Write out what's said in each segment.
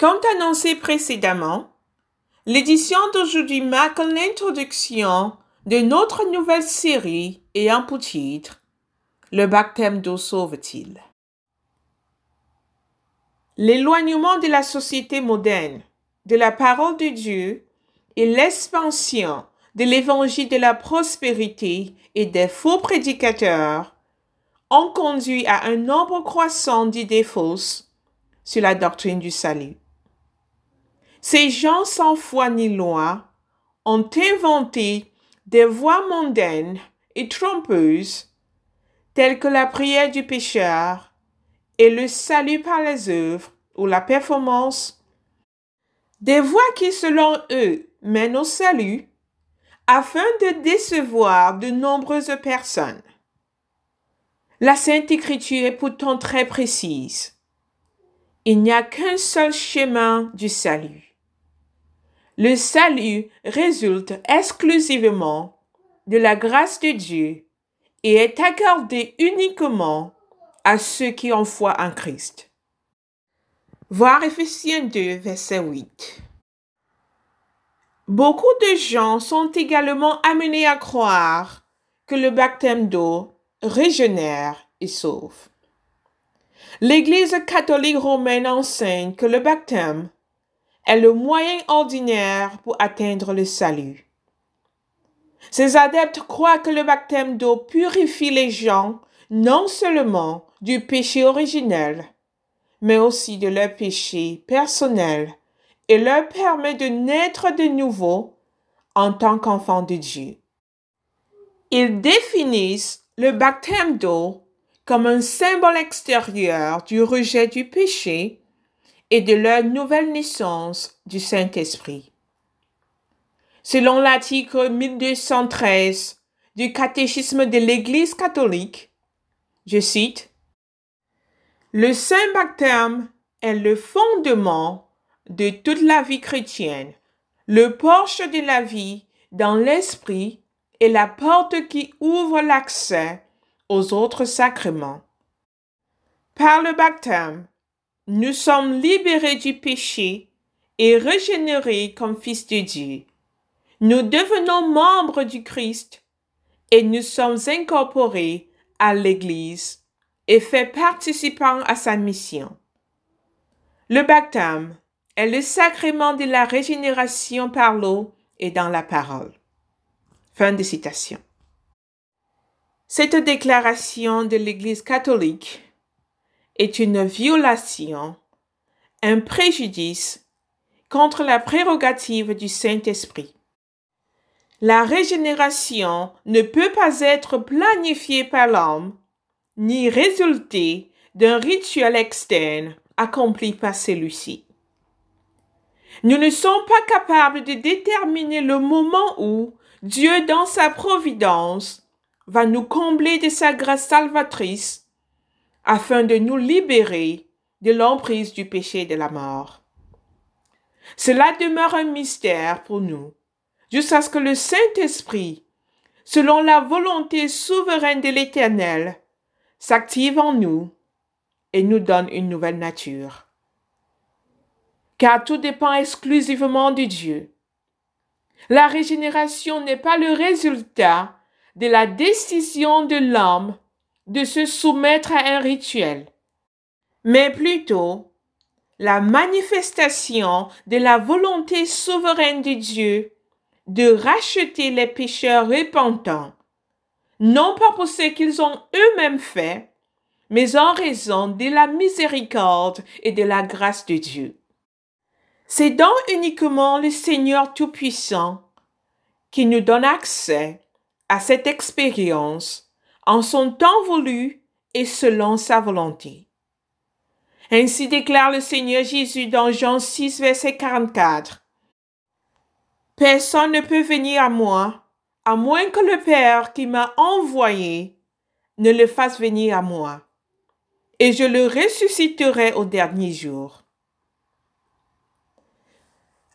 Comme annoncé précédemment, l'édition d'aujourd'hui marque l'introduction de notre nouvelle série ayant pour titre Le baptême d'eau sauve-t-il? L'éloignement de la société moderne, de la parole de Dieu et l'expansion de l'évangile de la prospérité et des faux prédicateurs ont conduit à un nombre croissant d'idées fausses sur la doctrine du salut. Ces gens sans foi ni loi ont inventé des voies mondaines et trompeuses telles que la prière du pécheur et le salut par les œuvres ou la performance, des voies qui selon eux mènent au salut afin de décevoir de nombreuses personnes. La Sainte Écriture est pourtant très précise. Il n'y a qu'un seul chemin du salut. Le salut résulte exclusivement de la grâce de Dieu et est accordé uniquement à ceux qui ont foi en Christ. Voir Ephésiens 2, verset 8. Beaucoup de gens sont également amenés à croire que le baptême d'eau régénère et sauve. L'Église catholique romaine enseigne que le baptême est le moyen ordinaire pour atteindre le salut. Ces adeptes croient que le baptême d'eau purifie les gens non seulement du péché originel, mais aussi de leur péché personnel et leur permet de naître de nouveau en tant qu'enfants de Dieu. Ils définissent le baptême d'eau comme un symbole extérieur du rejet du péché et de leur nouvelle naissance du Saint-Esprit. Selon l'article 1213 du catéchisme de l'Église catholique, je cite, Le Saint baptême est le fondement de toute la vie chrétienne, le porche de la vie dans l'esprit est la porte qui ouvre l'accès aux autres sacrements. Par le baptême, nous sommes libérés du péché et régénérés comme fils de Dieu. Nous devenons membres du Christ et nous sommes incorporés à l'Église et faits participants à sa mission. Le baptême est le sacrement de la régénération par l'eau et dans la parole. Fin de citation. Cette déclaration de l'Église catholique est une violation, un préjudice contre la prérogative du Saint-Esprit. La régénération ne peut pas être planifiée par l'homme, ni résulter d'un rituel externe accompli par celui-ci. Nous ne sommes pas capables de déterminer le moment où Dieu, dans sa providence, va nous combler de sa grâce salvatrice afin de nous libérer de l'emprise du péché et de la mort. Cela demeure un mystère pour nous, jusqu'à ce que le Saint-Esprit, selon la volonté souveraine de l'Éternel, s'active en nous et nous donne une nouvelle nature car tout dépend exclusivement de Dieu. La régénération n'est pas le résultat de la décision de l'homme de se soumettre à un rituel, mais plutôt la manifestation de la volonté souveraine de Dieu de racheter les pécheurs repentants, non pas pour ce qu'ils ont eux-mêmes fait, mais en raison de la miséricorde et de la grâce de Dieu. C'est donc uniquement le Seigneur Tout-Puissant qui nous donne accès à cette expérience en son temps voulu et selon sa volonté. Ainsi déclare le Seigneur Jésus dans Jean 6, verset 44. Personne ne peut venir à moi, à moins que le Père qui m'a envoyé ne le fasse venir à moi, et je le ressusciterai au dernier jour.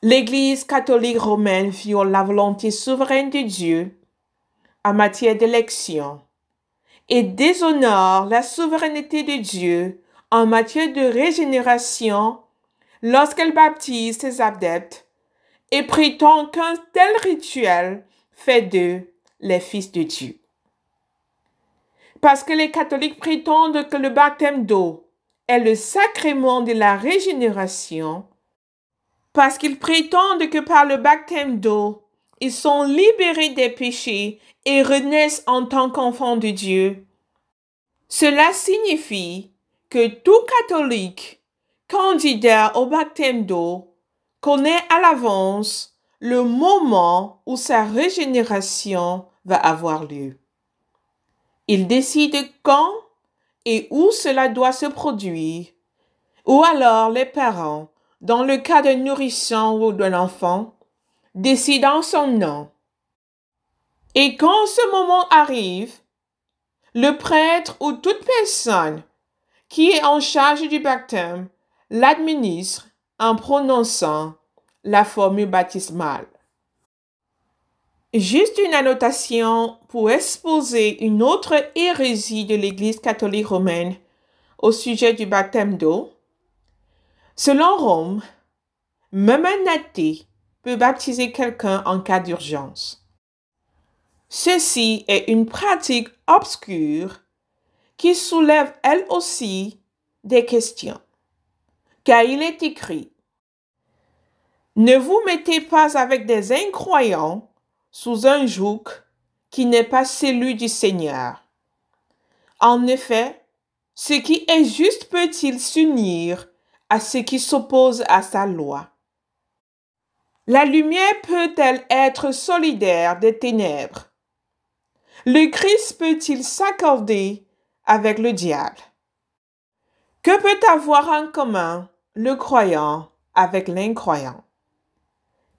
L'Église catholique romaine viole la volonté souveraine de Dieu en matière d'élection et déshonore la souveraineté de Dieu en matière de régénération lorsqu'elle baptise ses adeptes et prétend qu'un tel rituel fait d'eux les fils de Dieu. Parce que les catholiques prétendent que le baptême d'eau est le sacrement de la régénération, parce qu'ils prétendent que par le baptême d'eau, ils sont libérés des péchés et renaissent en tant qu'enfants de Dieu. Cela signifie que tout catholique candidat au baptême d'eau connaît à l'avance le moment où sa régénération va avoir lieu. Il décide quand et où cela doit se produire, ou alors les parents, dans le cas d'un nourrisson ou d'un enfant, décident son nom. Et quand ce moment arrive, le prêtre ou toute personne qui est en charge du baptême l'administre en prononçant la formule baptismale. Juste une annotation pour exposer une autre hérésie de l'Église catholique romaine au sujet du baptême d'eau. Selon Rome, même un athée peut baptiser quelqu'un en cas d'urgence. Ceci est une pratique obscure qui soulève elle aussi des questions. Car il est écrit, Ne vous mettez pas avec des incroyants sous un joug qui n'est pas celui du Seigneur. En effet, ce qui est juste peut-il s'unir à ce qui s'oppose à sa loi? La lumière peut-elle être solidaire des ténèbres? Le Christ peut-il s'accorder avec le diable? Que peut avoir en commun le croyant avec l'incroyant?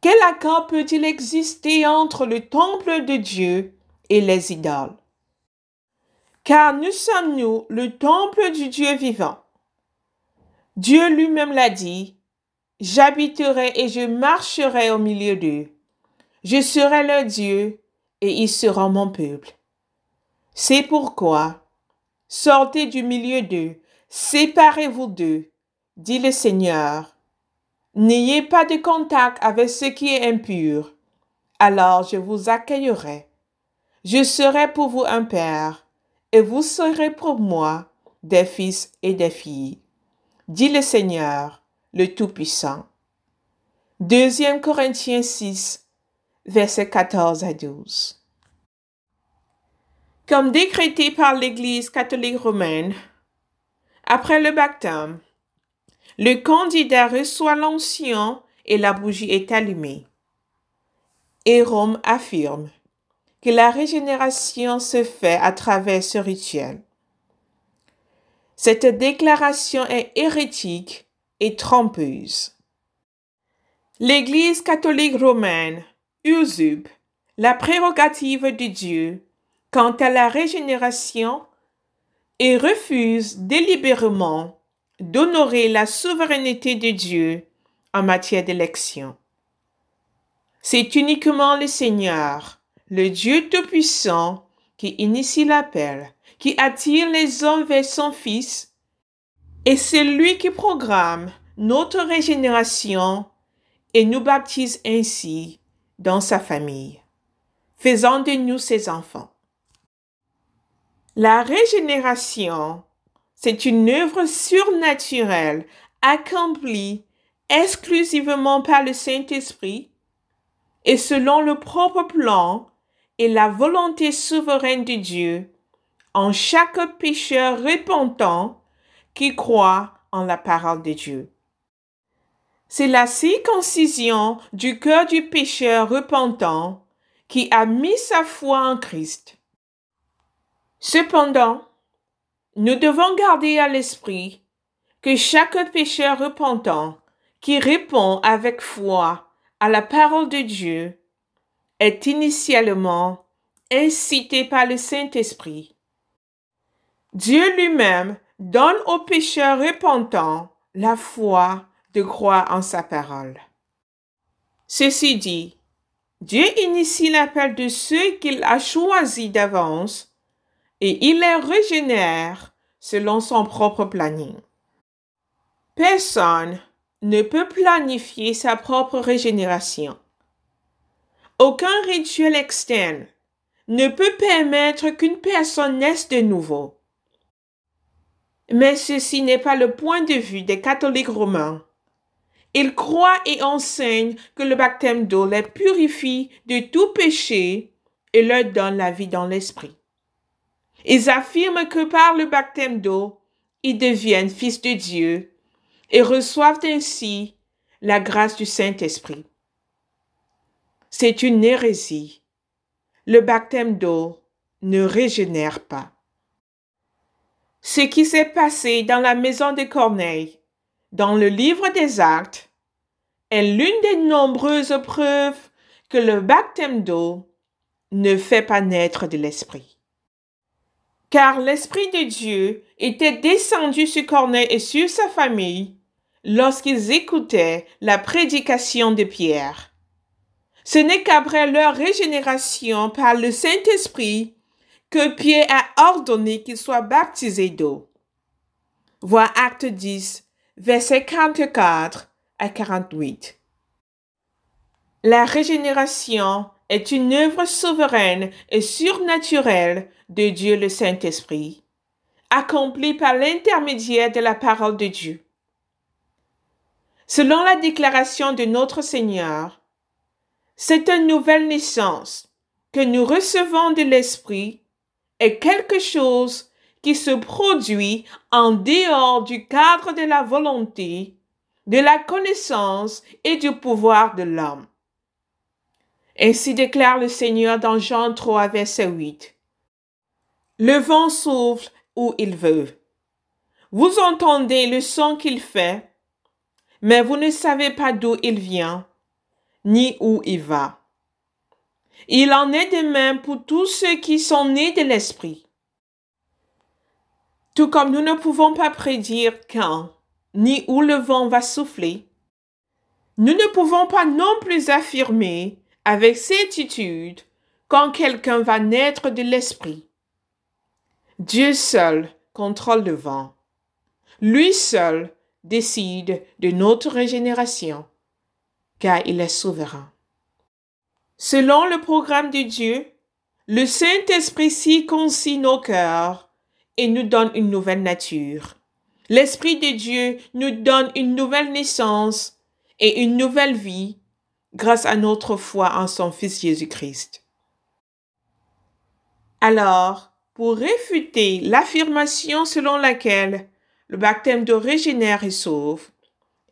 Quel accord peut-il exister entre le temple de Dieu et les idoles? Car nous sommes, nous, le temple du Dieu vivant? Dieu lui-même l'a dit, J'habiterai et je marcherai au milieu d'eux. Je serai leur Dieu et ils seront mon peuple. C'est pourquoi, sortez du milieu d'eux, séparez-vous d'eux, dit le Seigneur, N'ayez pas de contact avec ce qui est impur, alors je vous accueillerai. Je serai pour vous un père, et vous serez pour moi des fils et des filles, dit le Seigneur, le Tout-Puissant. 2 Corinthiens 6, versets 14 à 12. Comme décrété par l'Église catholique romaine, après le baptême, le candidat reçoit l'ancien et la bougie est allumée. Et Rome affirme que la régénération se fait à travers ce rituel. Cette déclaration est hérétique et trompeuse. L'Église catholique romaine usurpe la prérogative de Dieu quant à la régénération et refuse délibérément d'honorer la souveraineté de Dieu en matière d'élection. C'est uniquement le Seigneur, le Dieu Tout-Puissant, qui initie l'appel, qui attire les hommes vers son Fils, et c'est lui qui programme notre régénération et nous baptise ainsi dans sa famille, faisant de nous ses enfants. La régénération c'est une œuvre surnaturelle accomplie exclusivement par le Saint-Esprit et selon le propre plan et la volonté souveraine de Dieu en chaque pécheur repentant qui croit en la parole de Dieu. C'est la circoncision du cœur du pécheur repentant qui a mis sa foi en Christ. Cependant, nous devons garder à l'esprit que chaque pécheur repentant qui répond avec foi à la parole de Dieu est initialement incité par le Saint-Esprit. Dieu lui-même donne aux pécheurs repentants la foi de croire en sa parole. Ceci dit, Dieu initie l'appel de ceux qu'il a choisis d'avance et il les régénère selon son propre planning. Personne ne peut planifier sa propre régénération. Aucun rituel externe ne peut permettre qu'une personne naisse de nouveau. Mais ceci n'est pas le point de vue des catholiques romains. Ils croient et enseignent que le baptême d'eau les purifie de tout péché et leur donne la vie dans l'esprit. Ils affirment que par le baptême d'eau, ils deviennent fils de Dieu et reçoivent ainsi la grâce du Saint-Esprit. C'est une hérésie. Le baptême d'eau ne régénère pas. Ce qui s'est passé dans la maison de Corneille, dans le livre des actes, est l'une des nombreuses preuves que le baptême d'eau ne fait pas naître de l'Esprit. Car l'Esprit de Dieu était descendu sur Corneille et sur sa famille lorsqu'ils écoutaient la prédication de Pierre. Ce n'est qu'après leur régénération par le Saint-Esprit que Pierre a ordonné qu'ils soient baptisés d'eau. Voir Acte 10, versets 44 à 48. La régénération est une œuvre souveraine et surnaturelle de Dieu le Saint-Esprit, accomplie par l'intermédiaire de la parole de Dieu. Selon la déclaration de notre Seigneur, cette nouvelle naissance que nous recevons de l'Esprit est quelque chose qui se produit en dehors du cadre de la volonté, de la connaissance et du pouvoir de l'homme. Ainsi déclare le Seigneur dans Jean 3, verset 8. Le vent souffle où il veut. Vous entendez le son qu'il fait, mais vous ne savez pas d'où il vient, ni où il va. Il en est de même pour tous ceux qui sont nés de l'Esprit. Tout comme nous ne pouvons pas prédire quand ni où le vent va souffler, nous ne pouvons pas non plus affirmer avec certitude quand quelqu'un va naître de l'Esprit. Dieu seul contrôle le vent. Lui seul décide de notre régénération, car il est souverain. Selon le programme de Dieu, le Saint-Esprit circoncit nos cœurs et nous donne une nouvelle nature. L'Esprit de Dieu nous donne une nouvelle naissance et une nouvelle vie grâce à notre foi en son Fils Jésus-Christ. Alors, pour réfuter l'affirmation selon laquelle le baptême de régénère et sauve,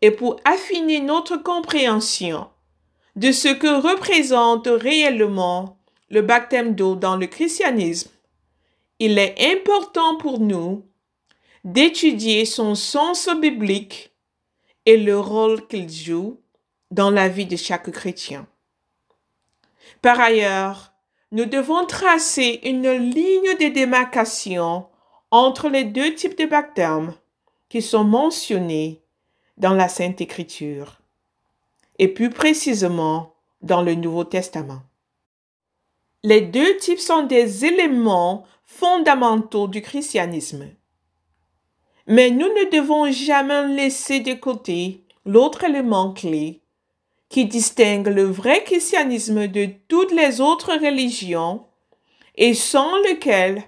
et pour affiner notre compréhension de ce que représente réellement le baptême d'eau dans le christianisme, il est important pour nous d'étudier son sens biblique et le rôle qu'il joue dans la vie de chaque chrétien. Par ailleurs, nous devons tracer une ligne de démarcation entre les deux types de baptêmes qui sont mentionnés dans la Sainte Écriture, et plus précisément dans le Nouveau Testament. Les deux types sont des éléments fondamentaux du christianisme. Mais nous ne devons jamais laisser de côté l'autre élément clé qui distingue le vrai christianisme de toutes les autres religions et sans lequel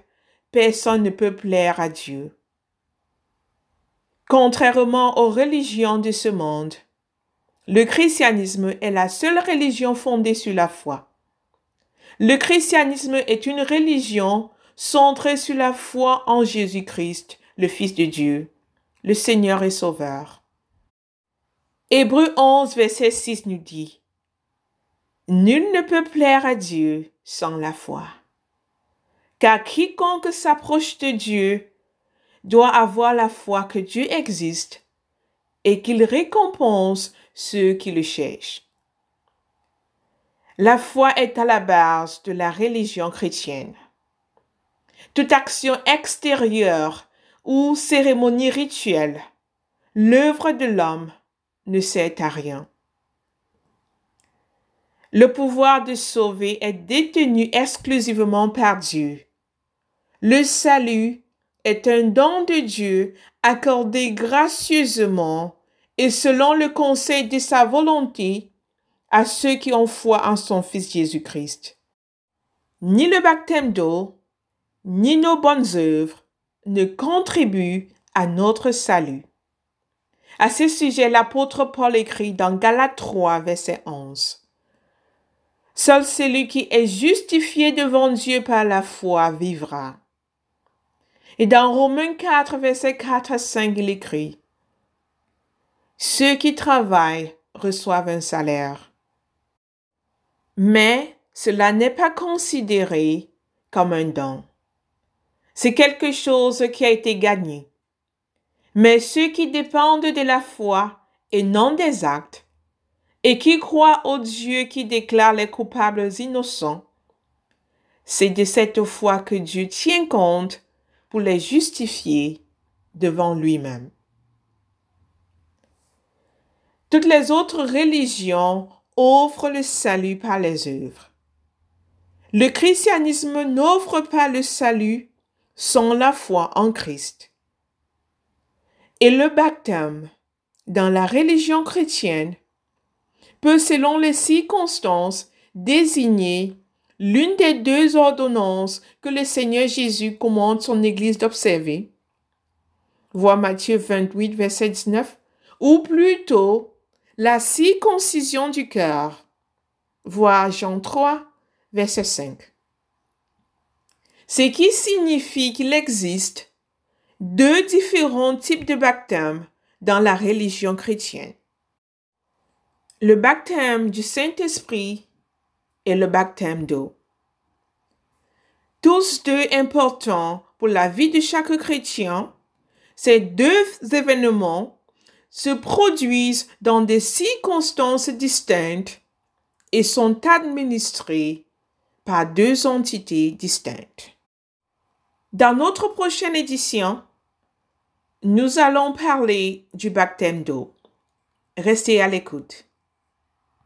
personne ne peut plaire à Dieu. Contrairement aux religions de ce monde, le christianisme est la seule religion fondée sur la foi. Le christianisme est une religion centrée sur la foi en Jésus-Christ, le Fils de Dieu, le Seigneur et Sauveur. Hébreu 11, verset 6 nous dit, Nul ne peut plaire à Dieu sans la foi. Car quiconque s'approche de Dieu doit avoir la foi que Dieu existe et qu'il récompense ceux qui le cherchent. La foi est à la base de la religion chrétienne. Toute action extérieure ou cérémonie rituelle, l'œuvre de l'homme, ne sert à rien. Le pouvoir de sauver est détenu exclusivement par Dieu. Le salut est un don de Dieu accordé gracieusement et selon le conseil de sa volonté à ceux qui ont foi en son Fils Jésus-Christ. Ni le baptême d'eau, ni nos bonnes œuvres ne contribuent à notre salut. À ce sujet, l'apôtre Paul écrit dans Galates 3, verset 11. Seul celui qui est justifié devant Dieu par la foi vivra. Et dans Romains 4, verset 4 à 5, il écrit, Ceux qui travaillent reçoivent un salaire. Mais cela n'est pas considéré comme un don. C'est quelque chose qui a été gagné. Mais ceux qui dépendent de la foi et non des actes, et qui croient au Dieu qui déclare les coupables innocents, c'est de cette foi que Dieu tient compte pour les justifier devant lui-même. Toutes les autres religions offrent le salut par les œuvres. Le christianisme n'offre pas le salut sans la foi en Christ. Et le baptême dans la religion chrétienne peut, selon les circonstances, désigner l'une des deux ordonnances que le Seigneur Jésus commande son Église d'observer. Vois Matthieu 28, verset 19, ou plutôt la circoncision du cœur. Vois Jean 3, verset 5. Ce qui signifie qu'il existe deux différents types de baptême dans la religion chrétienne. Le baptême du Saint-Esprit et le baptême d'eau. Tous deux importants pour la vie de chaque chrétien, ces deux événements se produisent dans des circonstances distinctes et sont administrés par deux entités distinctes. Dans notre prochaine édition, nous allons parler du baptême d'eau. Restez à l'écoute.